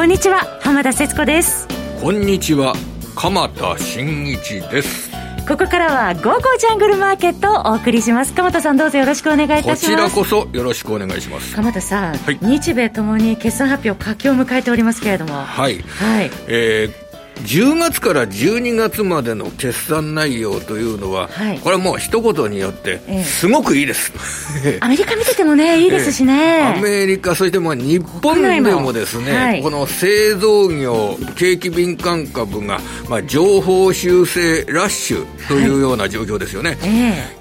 こんにちは浜田節子です。こんにちは鎌田新一です。ここからは「ゴーゴージャングルマーケット」をお送りします。鎌田さんどうぞよろしくお願いいたします。こちらこそよろしくお願いします。鎌田さん、はい、日米ともに決算発表佳境を迎えておりますけれども。はい、はい。えー10月から12月までの決算内容というのは、はい、これはもう一言によって、すごくいいです、ええ、アメリカ見ててもね、いいですしね、え、アメリカ、そしてまあ日本でもですね、はい、この製造業、景気敏感株が、まあ、上方修正ラッシュというような状況ですよね、はい、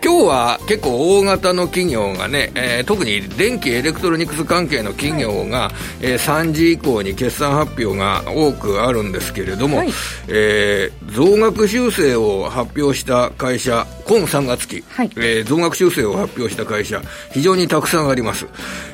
今日は結構大型の企業がね、えー、特に電気エレクトロニクス関係の企業が、はい、えー、3時以降に決算発表が多くあるんですけれども、えー、増額修正を発表した会社、今3月期、はい、えー、増額修正を発表した会社、非常にたくさんあります。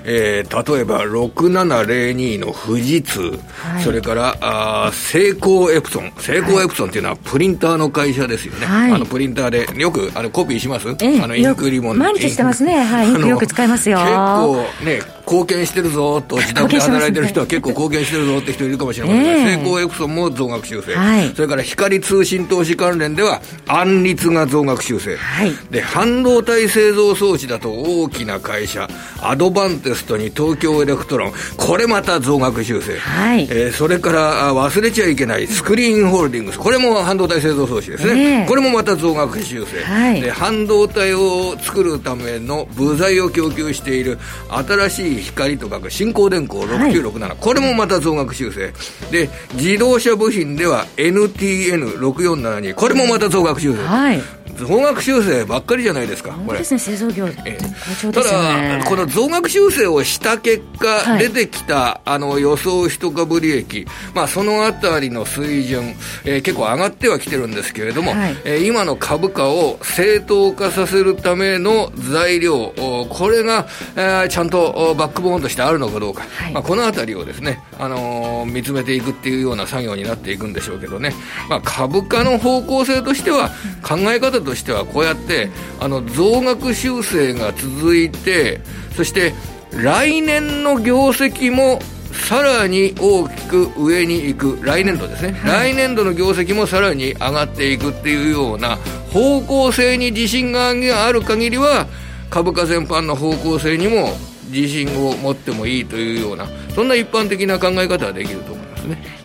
えー、例えば、6702の富士通、はい、それから、あセイコーエプソン。セイコーエプソンっていうのはプリンターの会社ですよね。はい、あの、プリンターで、よく、あの、コピーします、えあの、インクリボン。毎日してますね。はい、よく使いますよ。結構ね、貢献してるぞと、自宅で働いてる人は結構貢献してるぞって人いるかもしれませんが、セイコーエプソンも増額修正。はい、それから光通信投資関連では、アンリツが増額修正。はい、で、半導体製造装置だと大きな会社、アドバンテストに東京エレクトロン、これまた増額修正。はい、えー、それから忘れちゃいけないスクリーンホールディングス、これも半導体製造装置ですね。えー、これもまた増額修正。はい、で、半導体を作るための部材を供給している新しい光と書く新光電工6967、はい、これもまた増額修正。で、自動車部品では NTN6472、これもまた増額修正。はい増額修正ばっかりじゃないですか、これ。ですね、製造業、ええ、ただ、この増額修正をした結果、はい、出てきたあの予想一株利益、まあ、そのあたりの水準、えー、結構上がってはきてるんですけれども、はい、えー、今の株価を正当化させるための材料、これが、えー、ちゃんとバックボーンとしてあるのかどうか、はい、まあ、このあたりをですね、あのー、見つめていくっていうような作業になっていくんでしょうけどね、まあ、株価の方向性としては、考え方としてはこうやってあの増額修正が続いてそして来年の業績もさらに大きく上に行く。来年度ですね、はい、来年度の業績もさらに上がっていくっていうような方向性に自信がある限りは株価全般の方向性にも自信を持ってもいいというようなそんな一般的な考え方はできると思いますね。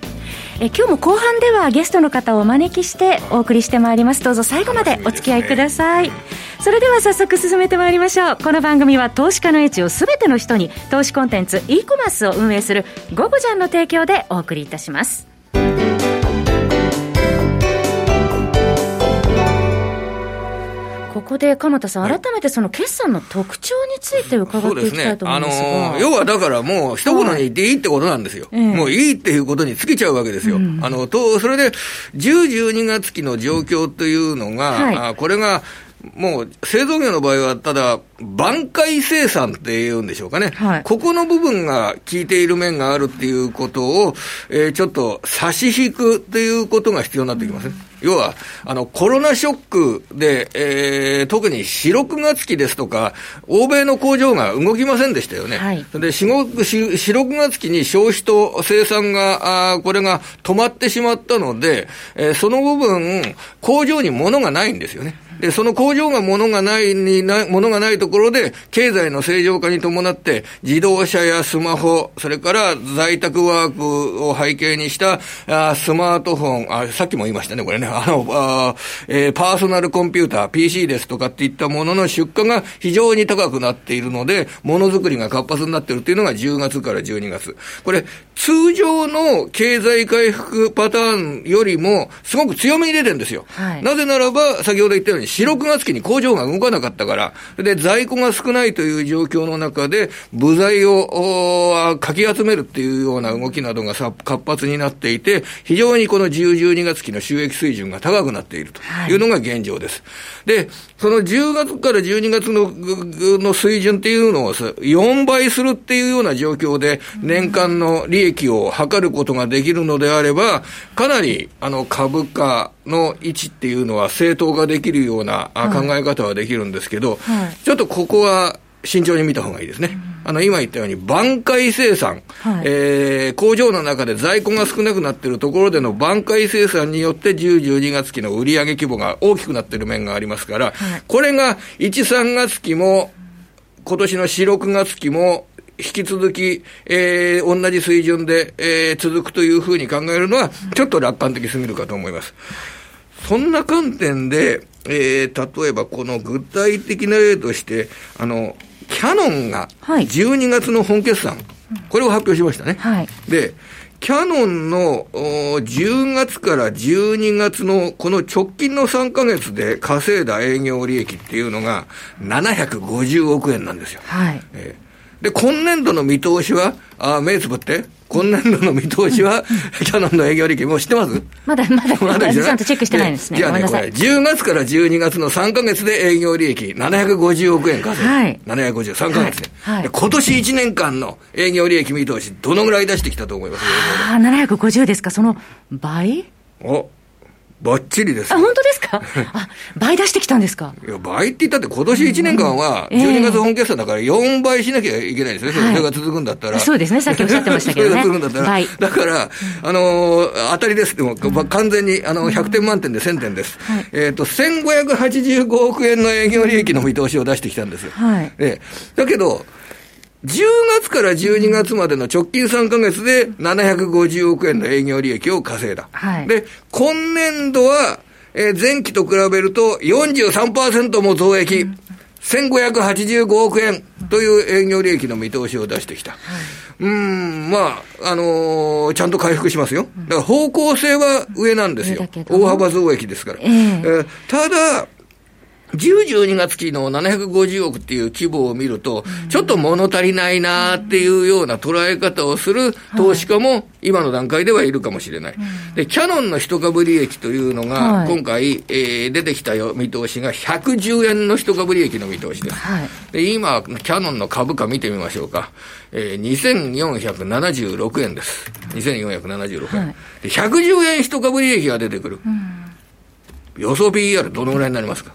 え今日も後半ではゲストの方をお招きしてお送りしてまいります。どうぞ最後までお付き合いください、それでは早速進めてまいりましょう。この番組は投資家の位置を全ての人に投資コンテンツ e コマースを運営する「ゴゴジャン」の提供でお送りいたします。ここで鎌田さん、改めてその決算の特徴について伺っていきたいと思いますが、ね、あの要はだからもう、一言に言っていいってことなんですよ、はい、もういいっていうことに尽きちゃうわけですよ。うん、あのとそれで、10、12月期の状況というのが、はい、あこれがもう製造業の場合は、ただ、挽回生産っていうんでしょうかね、はい、ここの部分が効いている面があるっていうことを、えー、ちょっと差し引くっていうことが必要になってきますね。要は、あの、コロナショックで、えー、特に4、6月期ですとか、欧米の工場が動きませんでしたよね。はい、で、4、4、6月期に消費と生産が、あこれが止まってしまったので、えー、その部分、工場に物がないんですよね。で、その工場が物がないにな、物がないところで、経済の正常化に伴って、自動車やスマホ、それから在宅ワークを背景にしたあスマートフォンあ、さっきも言いましたね、これね、あの、あえー、パーソナルコンピューター、PC ですとかっていったものの出荷が非常に高くなっているので、ものづくりが活発になっているっていうのが10月から12月。これ、通常の経済回復パターンよりも、すごく強めに出てるんですよ。はい、なぜならば、先ほど言ったように、4、6月期に工場が動かなかったから、で、在庫が少ないという状況の中で、部材をかき集めるっていうような動きなどがさ活発になっていて、非常にこの10、12月期の収益水準が高くなっているというのが現状です。はい、で、その10月から12月のの水準っていうのを4倍するっていうような状況で、年間の利益を測ることができるのであれば、かなりあの株価の位置っていうのは正当化できるような考え方はできるんですけど、はい。はい、ちょっとここは慎重に見た方がいいですね。あの、今言ったように、挽回生産、はい、えー、工場の中で在庫が少なくなっているところでの挽回生産によって、10、12月期の売上規模が大きくなっている面がありますから、はい、これが1、3月期も、今年の4、6月期も、引き続き、えー、同じ水準で、えー、続くというふうに考えるのは、ちょっと楽観的すぎるかと思います。そんな観点で、えー、例えばこの具体的な例として、あの、キャノンが12月の本決算、はい、これを発表しましたね。はい、で、キャノンの10月から12月のこの直近の3か月で稼いだ営業利益っていうのが750億円なんですよ。はい、えーで、今年度の見通しは、あ目つぶって、今年度の見通しは、キャノンの営業利益、もう知ってます？まだ、まだ、まだちゃんとチェックしてないですね。じゃあね、これ、10月から12月の3か月で営業利益750億円稼い。はい。750、3か月で。はい。今年1年間の営業利益見通し、どのぐらい出してきたと思いますああ、750ですか、その倍おばっちりです。あ、本当ですか？あ、倍出してきたんですか？いや、倍って言ったって今年1年間は、12月本決算だから4倍しなきゃいけないですね。それが続くんだったら。そうですね、さっきおっしゃってましたけどね。それが続くんだったら。だから、あの当たりです。でも、完全に、あの、100点満点で1000点です。えっと、1585億円の営業利益の見通しを出してきたんです。はい。えだけど、10月から12月までの直近3か月で750億円の営業利益を稼いだ。はい、で、今年度は、えー、前期と比べると43%も増益。1585億円という営業利益の見通しを出してきた。はい、うん、まあ、あのー、ちゃんと回復しますよ。だから方向性は上なんですよ。大幅増益ですから。えー、えー、ただ、10、12月期の750億っていう規模を見ると、ちょっと物足りないなっていうような捉え方をする投資家も今の段階ではいるかもしれない。で、キャノンの一株利益というのが、今回、えー、出てきたよ見通しが110円の一株利益の見通しです。で、今、キャノンの株価見てみましょうか。えー、2476円です。2476円。で110円一株利益が出てくる。予想 PER どのぐらいになりますか？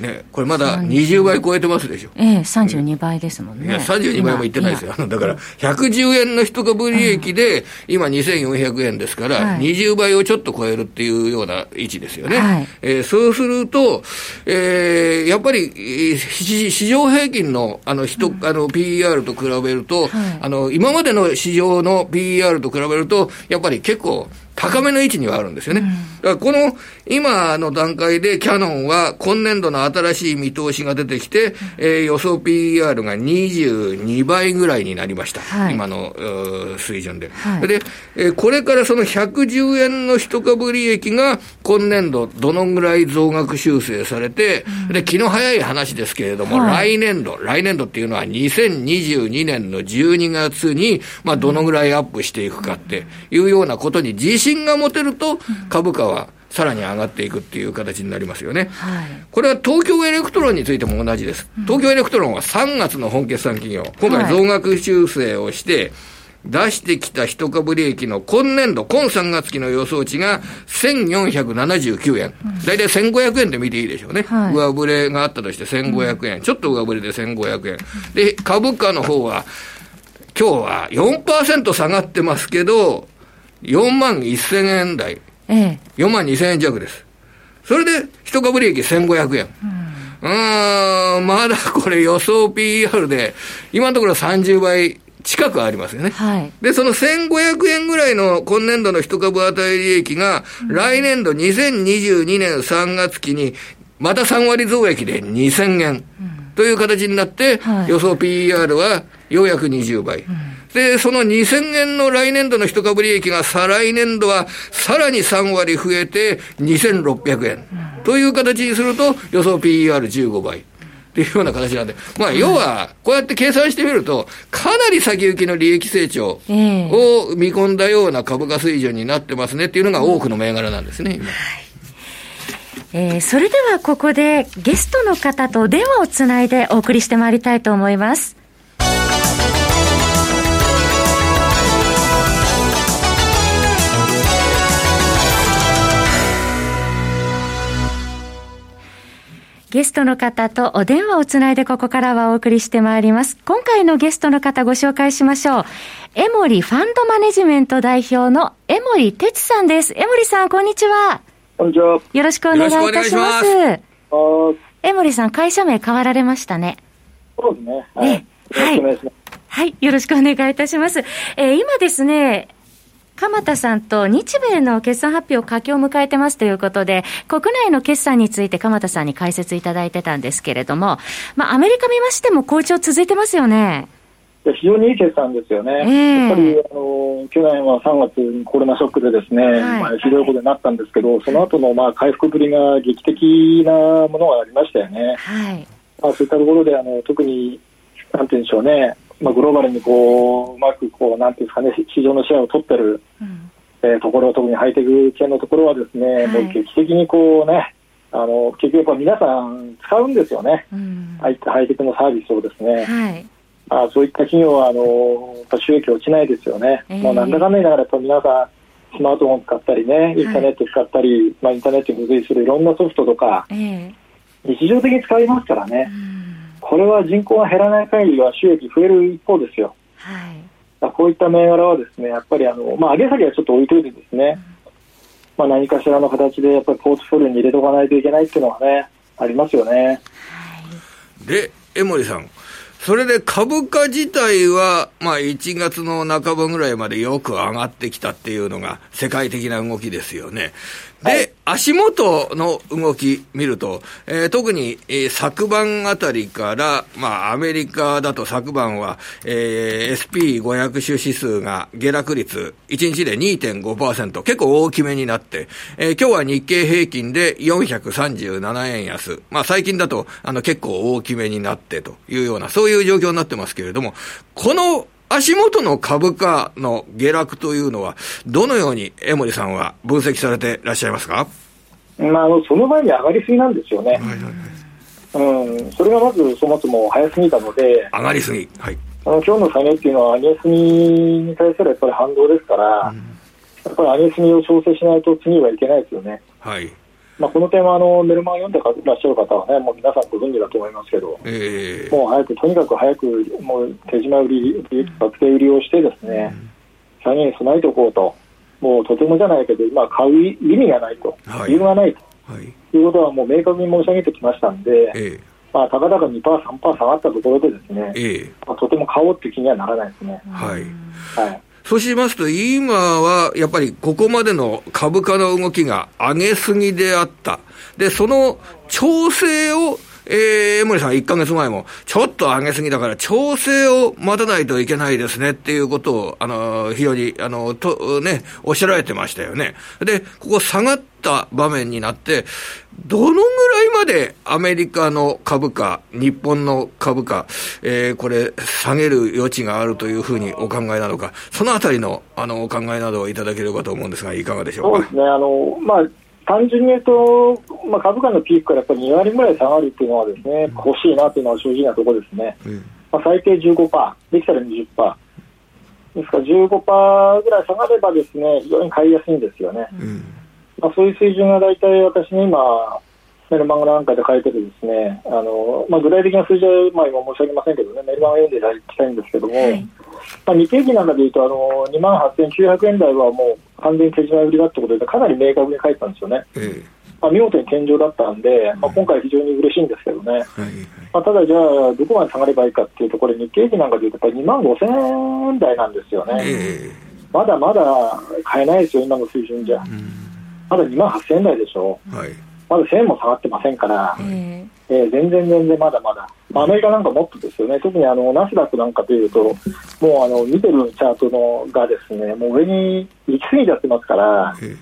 ね、これまだ20倍超えてますでしょ。ええ、32倍ですもんね。いや、32倍もいってないですよ。だから、110円の一株利益で、今2400円ですから、20倍をちょっと超えるっていうような位置ですよね。はい、えー、そうすると、えー、やっぱり、市場平均の、あの、人、あの、PER と比べると、はい、あの、今までの市場の PER と比べると、やっぱり結構、高めの位置にはあるんですよね。だからこの今の段階でキャノンは今年度の新しい見通しが出てきて、えー、予想 PER が22倍ぐらいになりました。はい、今の水準で。はい、で、えー、これからその110円の一株利益が今年度どのぐらい増額修正されて、うん、で、気の早い話ですけれども、はい、来年度、来年度っていうのは2022年の12月に、まあどのぐらいアップしていくかっていうようなことに自信が持てると、株価はさらに上がっていくっていう形になりますよね。はい、これは東京エレクトロンについても同じです。東京エレクトロンは3月の本決算企業、今回増額修正をして、出してきた一株利益の今年度、今3月期の予想値が1479円。大体1500円で見ていいでしょうね。はい、上振れがあったとして1500円。ちょっと上振れで1500円。で、株価の方は、今日は4%下がってますけど、4万1000円台、ええ、4万2000円弱です。それで、一株利益1500円。うん、ん、まだこれ予想 PR で、今のところ30倍近くありますよね。はい。で、その1500円ぐらいの今年度の一株当たり利益が、来年度2022年3月期に、また3割増益で2000円。という形になって、予想 PER はようやく20倍。うんで、その2000円の来年度の一株利益が再来年度はさらに3割増えて2600円。という形にすると予想 PER15 倍。っていうような形なんで、まあ、要は、こうやって計算してみると、かなり先行きの利益成長を見込んだような株価水準になってますねっていうのが多くの銘柄なんですね、今。えー、それではここでゲストの方と電話をつないでお送りしてまいりたいと思います。ゲストの方とお電話をつないでここからはお送りしてまいります。今回のゲストの方ご紹介しましょう。エモリファンドマネジメント代表のエモリ哲さんです。エモリさん、こんにちは。こんにちは。よろしくお願いいたします。エモリさん、会社名変わられましたね。そうですね。はい。はい。はい。よろしくお願いいたします。えー、今ですね、鎌田さんと日米の決算発表、佳境を迎えてますということで、国内の決算について鎌田さんに解説いただいてたんですけれども、まあ、アメリカ見ましても好調続いてますよね。非常にいい決算ですよね、えー、やっぱりあの去年は3月にコロナショックでですね、はい、まあ、ひどいことになったんですけど、その後のまの回復ぶりが劇的なものがありましたよね。はい。まあ、そういったところであの特になんて言うんでしょうね、まあ、グローバルにこううまくこうなんていうんですかね市場のシェアを取ってる、うん、えー、ところ特にハイテク系のところはですね、はい、もう劇的にこうねあの結局やっぱ皆さん使うんですよね、うん、ハイテクのサービスをですね。はい。あそういった企業はあの収益落ちないですよね、えー、もうなんだかんだ言いながらやっ皆さんスマートフォン使ったりね、インターネット使ったり、はい、まあ、インターネットに付随するいろんなソフトとか、えー、日常的に使いますからね、これは人口が減らない限りは収益増える一方ですよ。はい、こういった銘柄はですね、やっぱりあの、まあ、上げ下げはちょっと置いといてですね、まあ、何かしらの形でやっぱりポートフォリオに入れとかないといけないっていうのはね、ありますよね。で、江森さん、それで株価自体は、まあ1月の半ばぐらいまでよく上がってきたっていうのが世界的な動きですよね。で、足元の動き見ると、えー、特に、えー、昨晩あたりから、まあ、アメリカだと昨晩は、えー、SP500 種指数が下落率1日で2.5%、結構大きめになって、えー、今日は日経平均で437円安。まあ、最近だと、あの、結構大きめになってというような、そういう状況になってますけれども、この足元の株価の下落というのは、どのように江森さんは分析されていらっしゃいますか、まあ、あのその前に上がりすぎなんですよね。はいはいはい。うん、それがまずそもそも早すぎたので、上がりすぎ、はい、あの今日の下げっていうのは、上げすぎに対するやっぱり反動ですから、うん、やっぱり上げすぎを調整しないと次はいけないですよね。はいまあ、この点はあのメルマン読んでいらっしゃる方はね、もう皆さんご存知だと思いますけど、えー、もう早く、とにかく早く、もう手締ま売り、確定売りをしてですね、下げに備えておこうと、もうとてもじゃないけど、今、買う意味がないと、はい、理由がないと、はい、いうことはもう明確に申し上げてきましたんで、えー、まあ、たかだか2%、3%下がったところでですね、えー、まあ、とても買おうっていう気にはならないですね。はい、はいそうしますと、今はやっぱりここまでの株価の動きが上げすぎであった。で、その調整をえー、江森さん1ヶ月前も、ちょっと上げすぎだから調整を待たないといけないですねっていうことを、あの、非常に、あの、と、ね、おっしゃられてましたよね。で、ここ下がった場面になって、どのぐらいまでアメリカの株価、日本の株価、えー、これ、下げる余地があるというふうにお考えなのか、そのあたりの、あの、お考えなどをいただければと思うんですが、いかがでしょうか。そうですね。あの、まあ、単純に言うと、まあ、株価のピークからやっぱり2割ぐらい下がるっていうのはですね、欲しいなというのは正直なところですね。うん、まあ、最低15%、できたら20%。ですから15%ぐらい下がればですね、非常に買いやすいんですよね。うん、まあ、そういう水準が大体私の今、メルマガなんかで書いてるですね、あのまあ、具体的な数字は、まあ、今申し上げませんけどね、メルマガ読んでいただきたいんですけども、はいまあ、日経平均なんかでいうと、あの2万8900円台はもう完全に手締まい売りだってことで、かなり明確に書いてたんですよね。まあ、見事に天井だったんで、まあ、今回、非常に嬉しいんですけどね、まあ、ただ、じゃあ、どこまで下がればいいかっていうと、これ、日経平均なんかでいうと、やっぱり2万5000円台なんですよね、まだまだ買えないですよ、今の水準じゃ。まだ2万8000円台でしょ。はいまだ1000円も下がってませんから、えー、全然全然まだまだ、まあ、アメリカなんかもっとですよね、特にあのナスダックなんかというと、もうあの見てるチャートのがですね、もう上に行き過ぎちゃってますから、え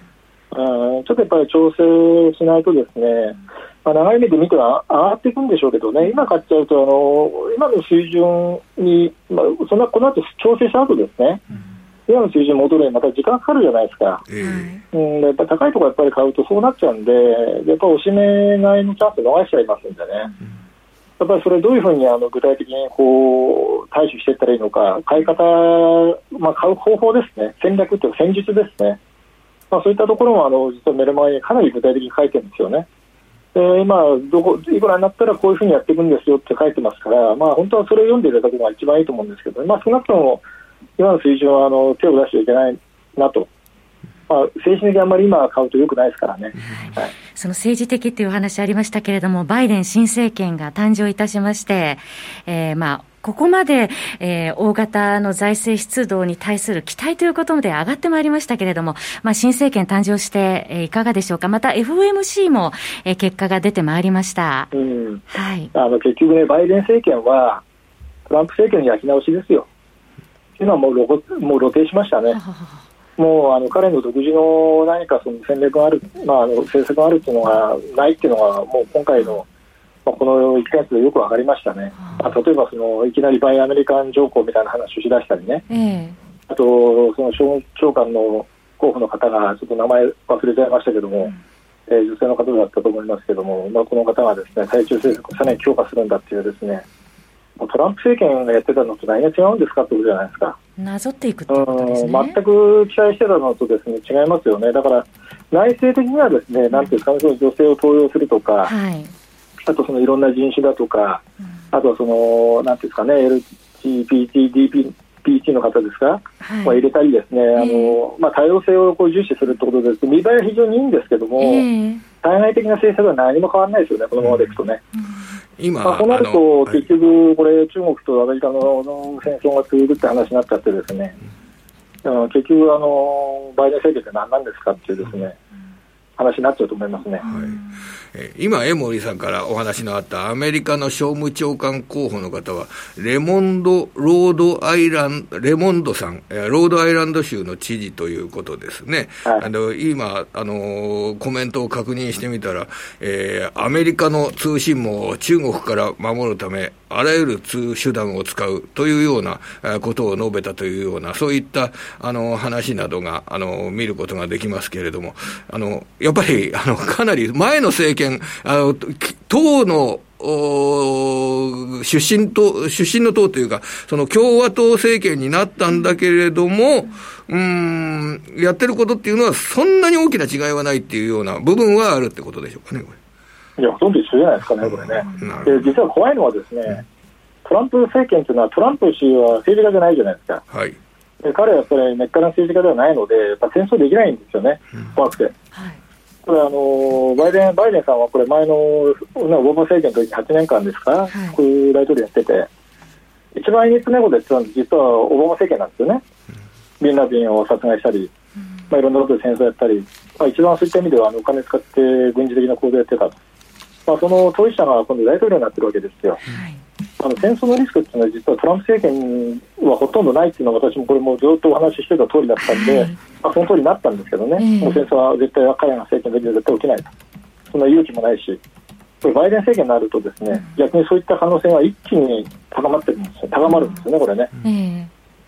ー、うん、ちょっとやっぱり調整しないとですね、まあ、長い目で見ては上がっていくんでしょうけどね、今買っちゃうと、あの今の水準に、まあ、そんなこの後調整した後ですね、うん今の水準戻るにまた時間かかるじゃないですか、えー、うん、やっぱり高いところやっぱり買うとそうなっちゃうんで、やっぱりおしめ買いのチャンス逃しちゃいますんでね、うん、やっぱりそれ、どういうふうにあの具体的にこう対処していったらいいのか、買い方、まあ、買う方法ですね、戦略というか、戦術ですね、まあ、そういったところもあの実はメルマガにかなり具体的に書いてるんですよね。えー、今どこ、いくらになったらこういうふうにやっていくんですよって書いてますから、まあ、本当はそれを読んでいただくのが一番いいと思うんですけど、まあ、少なくとも今の水準はあの手を出しちゃいけないなと。まあ、政治的にあんまり今買うとよくないですからね、はい、その政治的というお話ありましたけれども、バイデン新政権が誕生いたしまして、えー、まあここまで、えー、大型の財政出動に対する期待ということで上がってまいりましたけれども、まあ、新政権誕生して、えー、いかがでしょうか、また FOMC も、えー、結果が出てまいりました、うん。はい、あの結局ね、バイデン政権は、トランプ政権の焼き直しですよ。というのはもう露もう露呈しましたね。もうあの彼の独自の何かその戦略がある、まあ、あの政策があるっていうのがないっていうのが、もう今回のまあ、この1か月でよく分かりましたね、まあ、例えばそのいきなりバイアメリカン条項みたいな話をしだしたりね、えー、あとその長官の候補の方がちょっと名前忘れちゃいましたけども、うん、えー、女性の方だったと思いますけども、まあ、この方がですね対中政策をさらに強化するんだっていうですねトランプ政権がやってたのと何が違うんですかってことじゃないですか。なぞっていくね。全く期待してたのとですね違いますよね。だから内政的にはですね、なんていうか、女性を登用するとか、はい、あとそのいろんな人種だとか、うん、あとはその、なんていうんですかね、LGBT、DPT の方ですか、はい、まあ、入れたりですね、えー、あのまあ、多様性をこう重視するってことです見栄えは非常にいいんですけども、えー、対外的な政策は何も変わらないですよね、このままでいくとね。うん、今、まあ、そうなると、結局、これ、中国とアメリカの戦争が続くって話になっちゃってですね、うん、結局あの、バイデン政権って何なんですかっていうですね、話になっちゃうと思いますね。はい今、江森さんからお話のあったアメリカの商務長官候補の方は、レモンド、ロードアイランド、レモンドさん、ロードアイランド州の知事ということですね。はい、あの今、あのコメントを確認してみたら、えー、アメリカの通信網を中国から守るため、あらゆる手段を使うというようなことを述べたというような、そういったあの話などがあの見ることができますけれども、あのやっぱりあのかなり前の政権、あの党の出身党、出身の党というか、その共和党政権になったんだけれども、うん、やってることっていうのは、そんなに大きな違いはないっていうような部分はあるってことでしょうかね、これ。いや、ほとんど一緒じゃないですかね、これね。で実は怖いのはですね、トランプ政権というのは、トランプ氏は政治家じゃないじゃないですか。はい、で彼はやっぱり根っからの政治家ではないので、やっぱ戦争できないんですよね、怖くて。はい。これあのバイデンバイデンさんはこれ前のオバマ政権の時8年間ですか、はい、副大統領やってて、一番いいつなこと言ってたのは、実はオバマ政権なんですよね、うん、ビンラディンを殺害したり、うん、まあ、いろんなことで戦争やったり、まあ、一番そういった意味ではあのお金使って軍事的な行動やってたと。まあ、その当事者が今度大統領になってるわけですよ。はい、あの戦争のリスクっていうのは実はトランプ政権はほとんどないっていうのは私もこれもずっとお話ししてた通りだったんで、はい、まあ、その通りになったんですけどね、もう戦争は絶対彼が政権の時は絶対起きないと。そんな勇気もないし、これバイデン政権になるとですね、逆にそういった可能性が一気に高まってるんですよ。高まるんですよね、これね。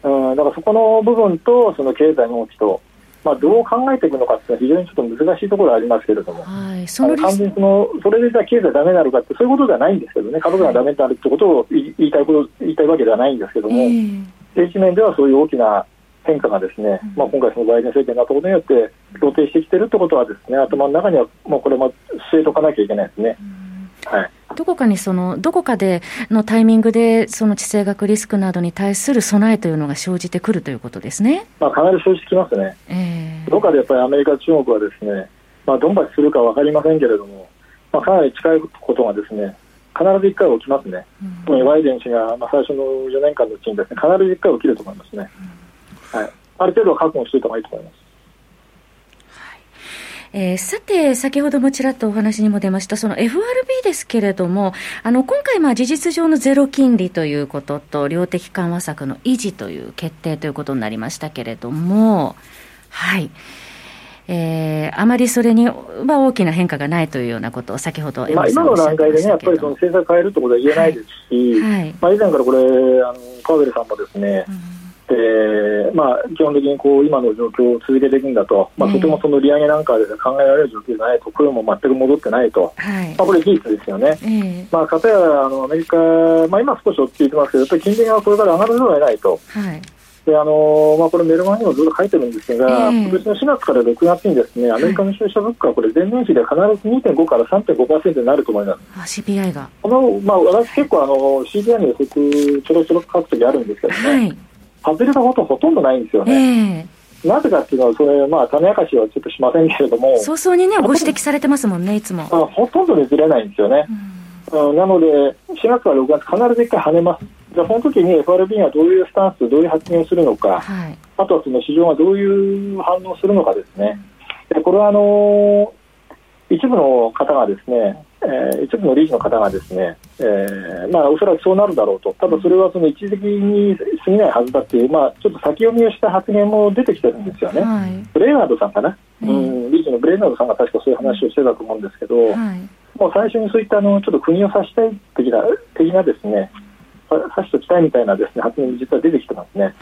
うん、だからそこの部分とその経済の動きとまあ、どう考えていくのかっていうのは非常にちょっと難しいところはありますけれども、はい、その完全にそのそれでじゃあ経済だめになるかってそういうことではないんですけどね。株価がだめになるってことを言いたいこと言いたいわけではないんですけども、えー、政治面ではそういう大きな変化がですね、うん、まあ、今回そのバイデン政権になったことによって露呈してきてるってことはですね頭の中にはもうこれも据えとかなきゃいけないですね。うん、はいどこかにその、どこかでのタイミングで、その地政学リスクなどに対する備えというのが生じてくるということですね。まあ、かなり生じてきますね。えー、どこかでやっぱりアメリカ、中国はですね、まあ、ドンパチするか分かりませんけれども、まあ、かなり近いことがですね、必ず1回起きますね。うん、バイデン氏が、まあ、最初の4年間のうちにですね、必ず1回起きると思いますね。うん、はい。ある程度覚悟しておいた方がいいと思います。えー、さて、先ほどもちらっとお話にも出ました、その FRB ですけれども、あの今回、事実上のゼロ金利ということと、量的緩和策の維持という決定ということになりましたけれども、はい。えー、あまりそれには大きな変化がないというようなことを先ほど、まあ、今の段階でね、やっぱりその政策変えるということは言えないですし、はい。はい、まあ、以前からこれ、あの川辺さんもですね、うん。えーまあ、基本的にこう今の状況を続けていくんだと、まあ、とてもその利上げなんかで考えられる状況じゃないと、雇用も全く戻ってないと、はい。まあ、これ、事実ですよね。えー、まあ、やあのアメリカ、まあ、今少し落ち着いてますけど、やっぱり金利がこれから上がるのではないと。はい。であのまあ、これ、メルマガにもずっと書いてるんですが、えー、今年の4月から6月にですねアメリカの消費者物価はこれ前年比で必ず2.5から3.5%になると思います。CPI が。この、まあ、私結構あの CPI の予測ちょろちょろ書くときあるんですけどね、はい、外れたことほとんどないんですよね。えー、なぜかっていうのは、それ、まあ、種明かしはちょっとしませんけれども。早々にね、ご指摘されてますもんね、いつも。ほとんどずれないんですよね。うん、なので、4月から6月、必ず一回跳ねます。じゃあ、その時に FRB がどういうスタンス、どういう発言をするのか、はい、あとはその市場がどういう反応をするのかですね、でこれはあの一部の方がですね、えー、一部の理事の方がですね、えー、まあ、おそらくそうなるだろうと、ただそれはその一時的に過ぎないはずだっていう、まあ、ちょっと先読みをした発言も出てきてるんですよね、はい、ブレイナードさんかな、うん、理事のブレイナードさんが確かそういう話をしてたと思うんですけど、はい、もう最初にそういったあのちょっと国を指したい的な的なですね、指しておきたいみたいなですね発言実は出てきてますね。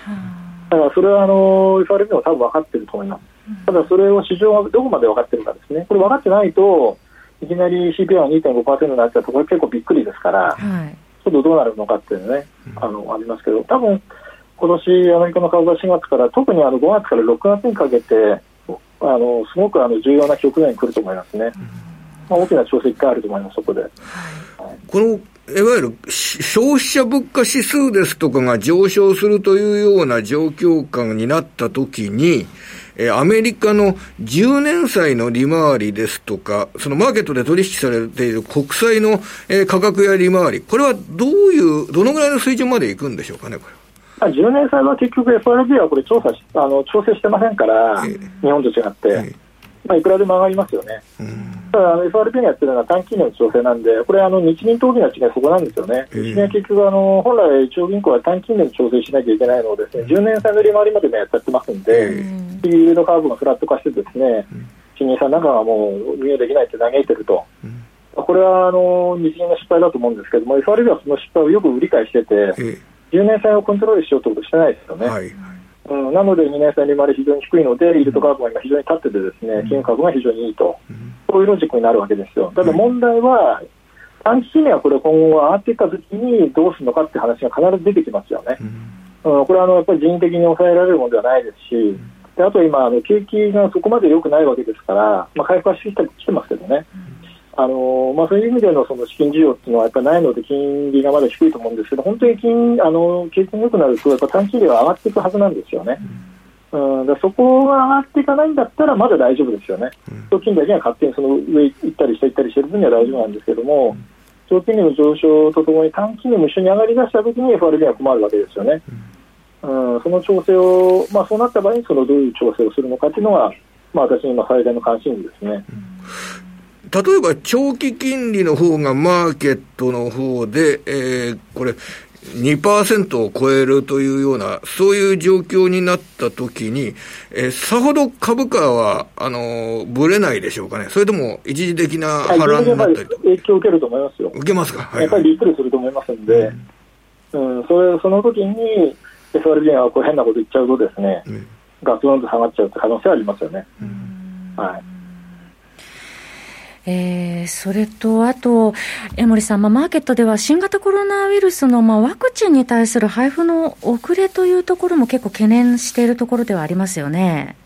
だからそれはあの FRB も多分分かってると思います。ただそれを市場がどこまで分かってるかですね。これ分かってないといきなり CPI が2.5%になっちゃうとこれ結構びっくりですから、はい、ちょっとどうなるのかっていうのね、あのありますけど、多分今年アメリカの株が4月から特にあの5月から6月にかけてあのすごくあの重要な局面に来ると思いますね。まあ、大きな調整1回あると思います、そこで。はい、このいわゆる消費者物価指数ですとかが上昇するというような状況下になったときに、えアメリカの10年債の利回りですとか、そのマーケットで取引されている国債の、え価格や利回り、これはどういう、どのぐらいの水準までいくんでしょうかね、これ10年債は結局 FRB はこれ調査しあの調整してませんから、えー、日本と違って、えー、まあ、いくらでも上がりますよね。うんただ、FRB がやってるのは短期の調整なんで、これ、あの日銀と大きな違い、そこなんですよね。日銀は結局あの、本来、中央銀行は短期年調整しなきゃいけないのでです、ね、10年債の利回りまで、ね、やっちゃってますんで、イールドカーブがフラット化してですね、新銀さんなんかがもう運用できないって嘆いてると。これはあの日銀の失敗だと思うんですけども、FRB はその失敗をよく理解してて、10年債をコントロールしようということしてないですよね。はいうん、なので2年債利回り非常に低いので、イールドカーブが今非常に立っててですね、金融株が非常にいいと、そういうロジックになるわけですよ。ただ問題は、短期金利はこれ今後上がっていったときにどうするのかっていう話が必ず出てきますよね。うん、これはあのやっぱり人為的に抑えられるものではないですし、であと今あの、景気がそこまで良くないわけですから、まあ、回復はしてきてますけどね。あのまあ、そういう意味でのその資金需要っていうのはやっぱりないので金利がまだ低いと思うんですけど本当に金あの景気が良くなるとやっぱ短期利は上がっていくはずなんですよね。うん、だそこが上がっていかないんだったらまだ大丈夫ですよね。長期金利だけが勝手にその上行ったり下行ったりしてる分には大丈夫なんですけども、長期金利の上昇とともに短期金利も一緒に上がり出したときに FRB は困るわけですよね。うん、その調整を、まあ、そうなった場合にそのどういう調整をするのかというのが、まあ、私の今最大の関心事ですね。例えば長期金利の方がマーケットの方で、えー、これ、2%を超えるというような、そういう状況になったときに、えー、さほど株価は、あのー、ぶれないでしょうかね。それとも一時的な波乱になったりと、影響を受けると思いますよ。受けますか、はい、やっぱりびっくりすると思いますんで、うん、うん、それその時に FRB がこう変なこと言っちゃうとですね、うん、ガツンと下がっちゃうって可能性はありますよね。はい。えー、それと、あと、江森さん、まあ、マーケットでは新型コロナウイルスの、まあ、ワクチンに対する配布の遅れというところも結構懸念しているところではありますよね。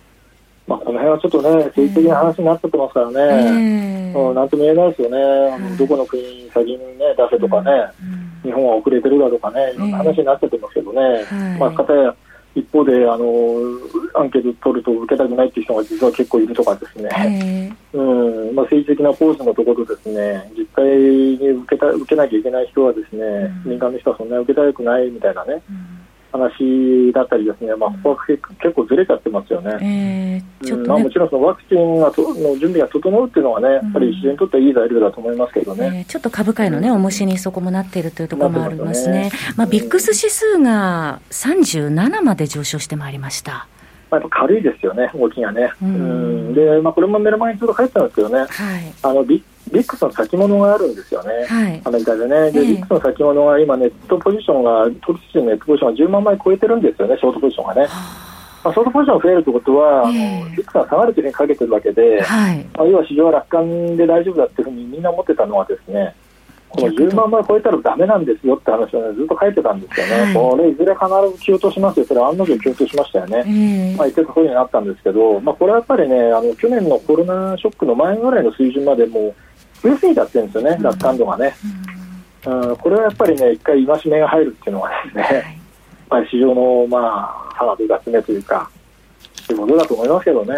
まあ、この辺はちょっとね、政治的な話になっちゃってますからね、えー、うん、なんとも言えないですよね、はい、どこの国に先に、ね、出せとかね、うん、日本は遅れてるだとかね、いろんな話になってますけどね、えー、まあ、かたや一方であのアンケート取ると受けたくないっていう人が実は結構いるとかですね、うん。まあ、政治的なポーズのところですね実際に受けた受けなきゃいけない人はですね、うん、民間の人はそんなに受けたくないみたいなね、うん話だったりですね、まあ、ここは結構ずれちゃってますよね。えー、ちょっと、ね、まあ、もちろんそのワクチンがとの準備が整うっていうのはね、やっぱり自然にとってはいい材料だと思いますけどね。えー、ちょっと株価へのね、重しにそこもなっているというところもありますね。まあ、まあ、ビックス指数が37まで上昇してまいりました。まあ、やっぱ軽いですよね、動きがね。うん、で、まあ、これも目の前にちょっと書いてたんですけどね、はい、あのビビックスの先物があるんですよね、はい、アメリカでね。で、ビックスの先物が今、ネットポジションが、取引のネットポジションが10万枚超えてるんですよね、ショートポジションがね。まあ、ショートポジションが増えるということは、あのビックスが下がるというふうにかけてるわけで、はい、まあ、要は市場は楽観で大丈夫だっていうふうにみんな思ってたのはですね、この10万枚超えたらだめなんですよって話を、ね、ずっと書いてたんですよね、はい、これ、いずれ必ず急落としますよ、それ、案の定急落としましたよね、えー、まあ、言ってた通りになったんですけど、まあ、これはやっぱりね、あの去年のコロナショックの前ぐらいの水準までも増えすぎちゃってるんですよね、楽観度がね。うん、これはやっぱりね、一回戒めが入るっていうのはですね、はい、まあ、市場の、まあ、差が出集めというか、ということだと思いますけどね。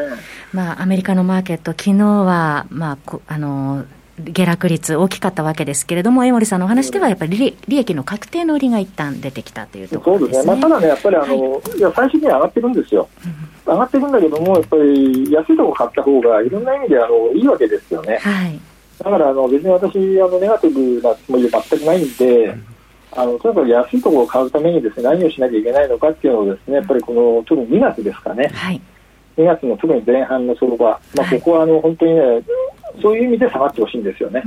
まあ、アメリカのマーケット、昨日は、まあ、あの、下落率大きかったわけですけれども、江森さんのお話では、やっぱり利益の確定の売りが一旦出てきたというところですね。そうですね。まあ、ただね、やっぱりあの、はい、いや最終的に上がってるんですよ。うん、上がってるんだけども、やっぱり安いところ買った方が、いろんな意味であのいいわけですよね。はい。だからあの別に私あのネガティブなつもりは全くないんで。あのとにかく安いところを買うためにですね何をしなきゃいけないのかっていうのをですねやっぱりこの特に2月ですかね、はい、2月の特に前半の相場、まあ、ここはあの本当にね、そういう意味で下がってほしいんですよね。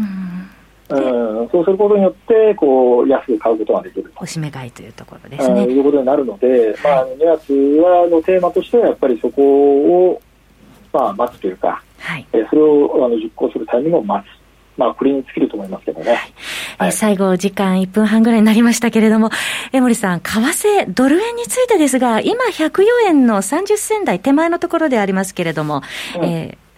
うん、そうすることによってこう安く買うことができるおしめ買いというところですね。いうことになるので、まあ、2月はのテーマとしてはやっぱりそこを、まあ、待つというか、はい、えそれをあの実行するタイミングを待つ。まあ、これに尽きると思いますけどね。はい、最後、時間1分半ぐらいになりましたけれども、江森さん、為替、ドル円についてですが、今、104円の30銭台手前のところでありますけれども、うん、えー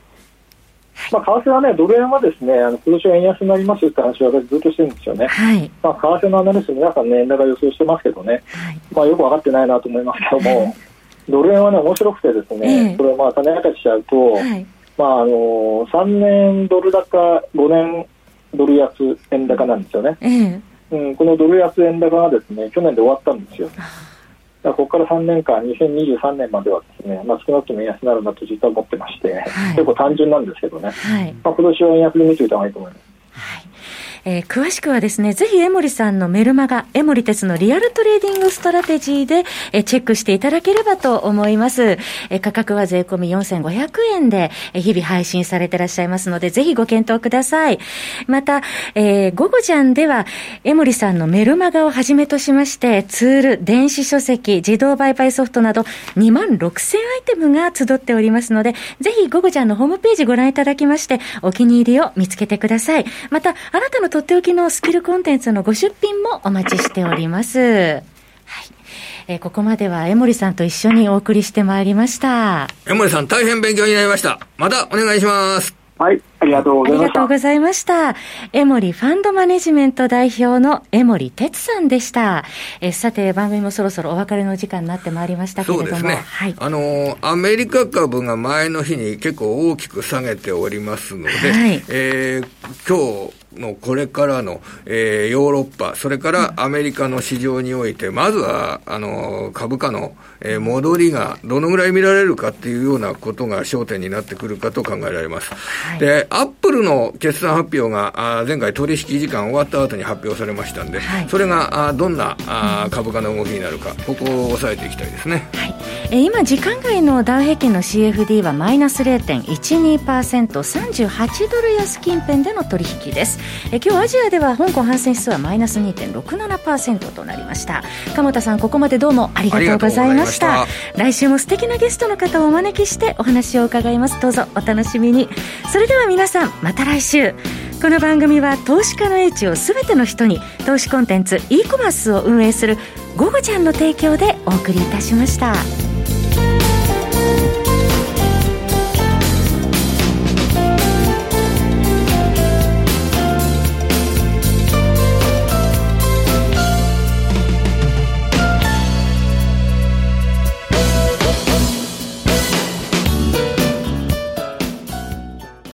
まあ、為替はね、ドル円はですね、あの今年は円安になりますって話を私ずっとしてるんですよね。はい。まあ、為替のアナリスト皆さんね、円高予想してますけどね、はい、まあ、よく分かってないなと思いますけども、ドル円はね、面白くてですね、えー、これをまあ、種明かしちゃうと、はい、まあ、あのー、3年ドル高、5年ドル安円高なんですよね。えー、うん、このドル安円高がですね、去年で終わったんですよ。ここから3年間、2023年まではですね、まあ、少なくとも円安になるなと実は思ってまして、はい、結構単純なんですけどね、はい、まあ、今年は円安で見ておいた方がいいと思います。はいえー、詳しくはですね、ぜひ江守さんのメルマガ、江守哲のリアルトレーディングストラテジーで、えー、チェックしていただければと思います。えー、価格は税込み4500円で、えー、日々配信されてらっしゃいますので、ぜひご検討ください。また、えー、午後ジャンでは、江森さんのメルマガをはじめとしまして、ツール、電子書籍、自動売買ソフトなど、2万6000アイテムが集っておりますので、ぜひ午後ジャンのホームページご覧いただきまして、お気に入りを見つけてください。また、あなたのとっておきのスキルコンテンツのご出品もお待ちしております。はい。えー、ここまでは江森さんと一緒にお送りしてまいりました。江森さん大変勉強になりました。またお願いします。はい、ありがとうございました。ありがとうございました。江森ファンドマネジメント代表の江森哲さんでした。えさて、番組もそろそろお別れの時間になってまいりましたけれども。そうですね。はい。あの、アメリカ株が前の日に結構大きく下げておりますので、はい、えー、今日、のこれからの、えー、ヨーロッパ、それからアメリカの市場において、まずはあの株価の、えー、戻りがどのぐらい見られるかっていうようなことが焦点になってくるかと考えられます。はい、で、アップルの決算発表があ前回取引時間終わった後に発表されましたんで、はい、それがあどんなあ株価の動きになるか、ここを押さえていきたいですね。はい、えー、今、時間外のダウ平均の CFD はマイナス0.12%、38ドル安近辺での取引です。え今日アジアでは香港反戦指数はマイナス2.67%となりました。鎌田さんここまでどうもありがとうございました。来週も素敵なゲストの方をお招きしてお話を伺います。どうぞお楽しみに。それでは皆さんまた来週。この番組は投資家の英知をすべての人に投資コンテンツ e コマースを運営する「ゴゴちゃん」の提供でお送りいたしました。